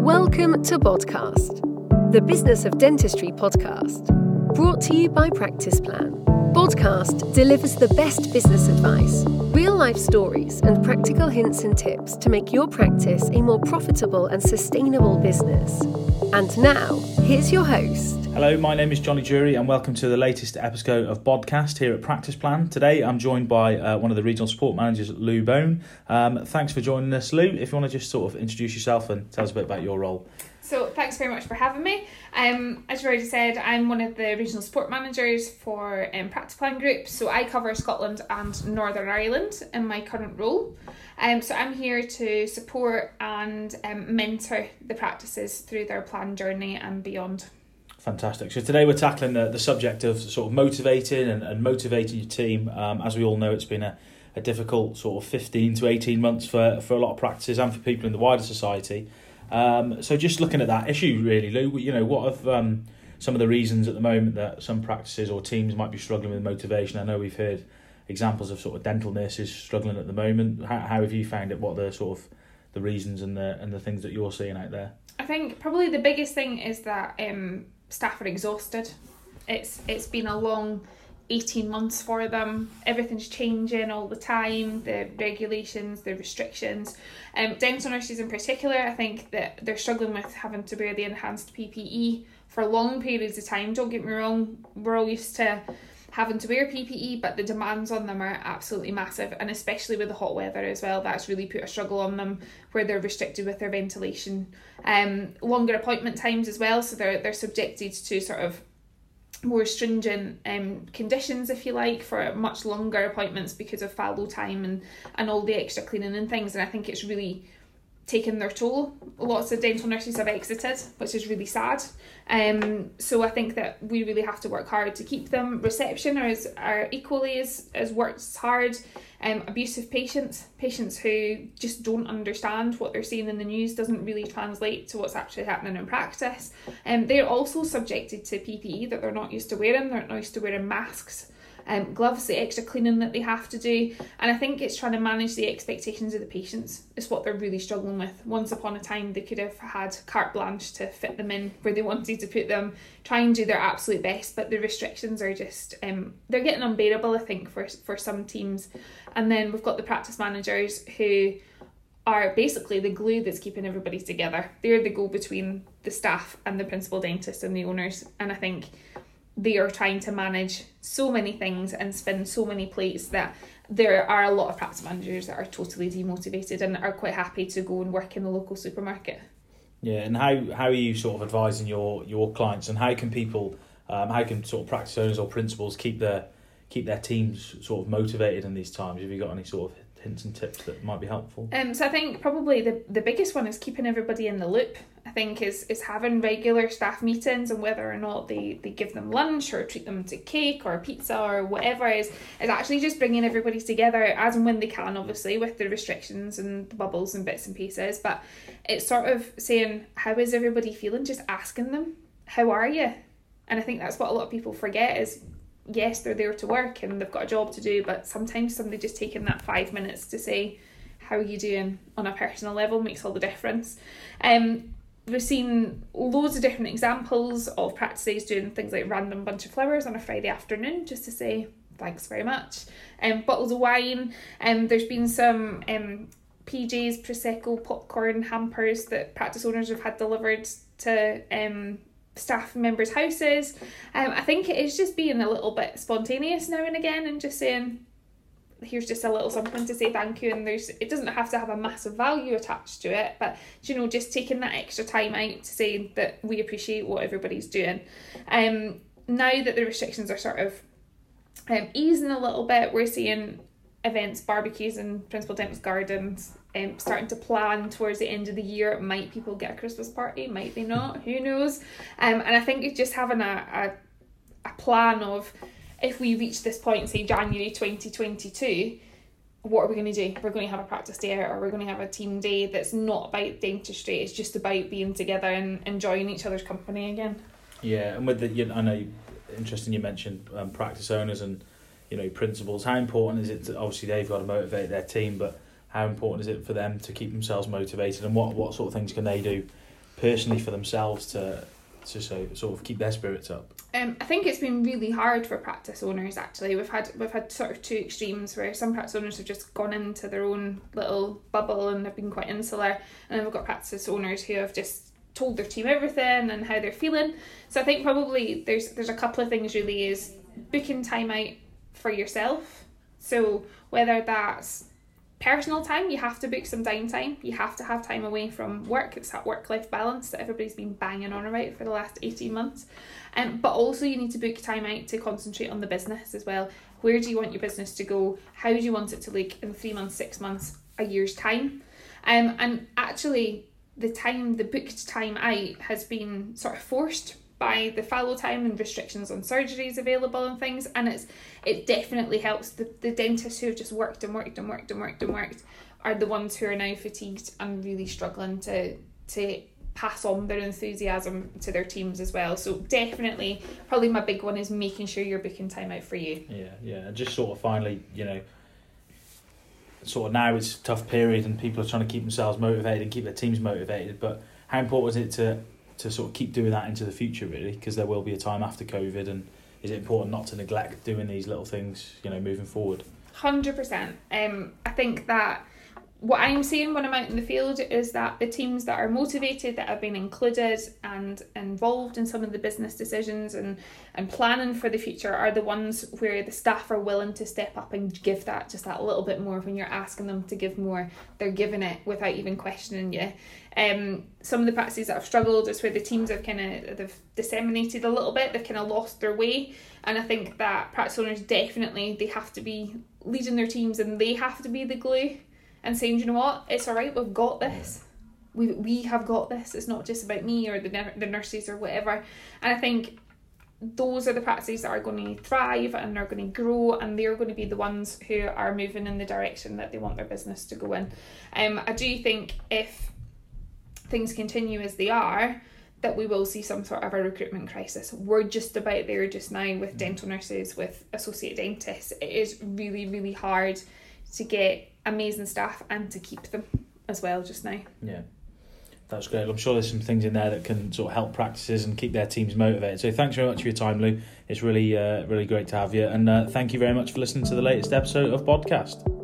Welcome to Podcast, the Business of Dentistry podcast, brought to you by Practice Plan. Podcast delivers the best business advice, real life stories, and practical hints and tips to make your practice a more profitable and sustainable business. And now, here's your host. Hello, my name is Johnny Jury, and welcome to the latest episode of Podcast here at Practice Plan. Today, I'm joined by uh, one of the regional support managers, Lou Bone. Um, thanks for joining us, Lou. If you want to just sort of introduce yourself and tell us a bit about your role. So thanks very much for having me. Um, as you already said, I'm one of the regional support managers for um, Practice Plan Group. So I cover Scotland and Northern Ireland in my current role. Um, so I'm here to support and um, mentor the practices through their plan journey and beyond. Fantastic. So today we're tackling the, the subject of sort of motivating and, and motivating your team. Um, as we all know, it's been a, a difficult sort of 15 to 18 months for, for a lot of practices and for people in the wider society. Um, so just looking at that issue, really, Lou, you know, what have um, some of the reasons at the moment that some practices or teams might be struggling with motivation? I know we've heard examples of sort of dental nurses struggling at the moment. How, how have you found it? What the sort of the reasons and the and the things that you're seeing out there? I think probably the biggest thing is that um, staff are exhausted. It's it's been a long 18 months for them. Everything's changing all the time, the regulations, the restrictions. Um, dental nurses in particular, I think that they're struggling with having to wear the enhanced PPE for long periods of time. Don't get me wrong, we're all used to having to wear PPE, but the demands on them are absolutely massive, and especially with the hot weather as well, that's really put a struggle on them where they're restricted with their ventilation. Um, longer appointment times as well, so they're they're subjected to sort of more stringent um, conditions, if you like, for much longer appointments because of fallow time and, and all the extra cleaning and things. And I think it's really taken their toll. Lots of dental nurses have exited, which is really sad. Um, so I think that we really have to work hard to keep them. Reception are, as, are equally as, as works hard. Um, abusive patients, patients who just don't understand what they're seeing in the news doesn't really translate to what's actually happening in practice. Um, they're also subjected to PPE that they're not used to wearing. They're not used to wearing masks um, gloves, the extra cleaning that they have to do. And I think it's trying to manage the expectations of the patients is what they're really struggling with. Once upon a time, they could have had carte blanche to fit them in where they wanted to put them, try and do their absolute best, but the restrictions are just, um, they're getting unbearable, I think, for, for some teams. And then we've got the practice managers who are basically the glue that's keeping everybody together. They're the go between the staff and the principal dentist and the owners. And I think they are trying to manage so many things and spin so many plates that there are a lot of practice managers that are totally demotivated and are quite happy to go and work in the local supermarket. Yeah, and how, how are you sort of advising your, your clients and how can people, um, how can sort of practice owners or principals keep their keep their teams sort of motivated in these times? Have you got any sort of hints and tips that might be helpful? Um, so I think probably the, the biggest one is keeping everybody in the loop. I think is is having regular staff meetings and whether or not they, they give them lunch or treat them to cake or pizza or whatever is is actually just bringing everybody together as and when they can, obviously with the restrictions and the bubbles and bits and pieces. But it's sort of saying how is everybody feeling? Just asking them how are you, and I think that's what a lot of people forget is yes, they're there to work and they've got a job to do, but sometimes somebody just taking that five minutes to say, How are you doing on a personal level makes all the difference. Um, we've seen loads of different examples of practices doing things like random bunch of flowers on a Friday afternoon just to say thanks very much. Um, bottles of wine, and um, there's been some um, PJs, Prosecco, popcorn hampers that practice owners have had delivered to um, staff members' houses. Um, I think it is just being a little bit spontaneous now and again and just saying, here's just a little something to say thank you and there's it doesn't have to have a massive value attached to it but you know just taking that extra time out to say that we appreciate what everybody's doing um now that the restrictions are sort of um, easing a little bit we're seeing events barbecues and principal dentist gardens um, starting to plan towards the end of the year. Might people get a Christmas party? Might they not? Who knows? Um, and I think just having a, a, a plan of if we reach this point, say January 2022, what are we going to do? We're going to have a practice day or we're going to have a team day that's not about dentistry, it's just about being together and enjoying each other's company again. Yeah, and with the, you know, I know, interesting you mentioned um, practice owners and, you know, principals. How important is it to, obviously they've got to motivate their team, but how important is it for them to keep themselves motivated and what, what sort of things can they do personally for themselves to to so, sort of keep their spirits up? Um, I think it's been really hard for practice owners. Actually, we've had we've had sort of two extremes where some practice owners have just gone into their own little bubble and have been quite insular, and then we've got practice owners who have just told their team everything and how they're feeling. So I think probably there's there's a couple of things really is booking time out for yourself. So whether that's personal time, you have to book some downtime. You have to have time away from work. It's that work life balance that everybody's been banging on about for the last 18 months. Um, but also, you need to book time out to concentrate on the business as well. Where do you want your business to go? How do you want it to look in three months, six months, a year's time? Um, and actually, the time, the booked time out has been sort of forced by the fallow time and restrictions on surgeries available and things and it's it definitely helps. The, the dentists who have just worked and worked and worked and worked and worked are the ones who are now fatigued and really struggling to to pass on their enthusiasm to their teams as well. So definitely probably my big one is making sure you're booking time out for you. Yeah yeah and just sort of finally you know sort of now it's a tough period and people are trying to keep themselves motivated and keep their teams motivated but how important is it to to sort of keep doing that into the future, really, because there will be a time after COVID, and is it important not to neglect doing these little things, you know, moving forward? Hundred percent. Um, I think that what I'm seeing when I'm out in the field is that the teams that are motivated, that have been included and involved in some of the business decisions and, and planning for the future are the ones where the staff are willing to step up and give that just that little bit more when you're asking them to give more, they're giving it without even questioning you. Um, some of the practices that have struggled is where the teams have kind of they've disseminated a little bit, they've kind of lost their way, and I think that practice owners definitely they have to be leading their teams and they have to be the glue and saying, you know what, it's all right, we've got this. We, we have got this. It's not just about me or the, the nurses or whatever. And I think those are the practices that are going to thrive and are going to grow and they're going to be the ones who are moving in the direction that they want their business to go in. Um, I do think if things continue as they are, that we will see some sort of a recruitment crisis. We're just about there just now with mm. dental nurses, with associate dentists. It is really, really hard to get amazing staff and to keep them as well just now. Yeah. That's great. I'm sure there's some things in there that can sort of help practices and keep their teams motivated. So thanks very much for your time, Lou. It's really, uh, really great to have you. And uh, thank you very much for listening to the latest episode of Podcast.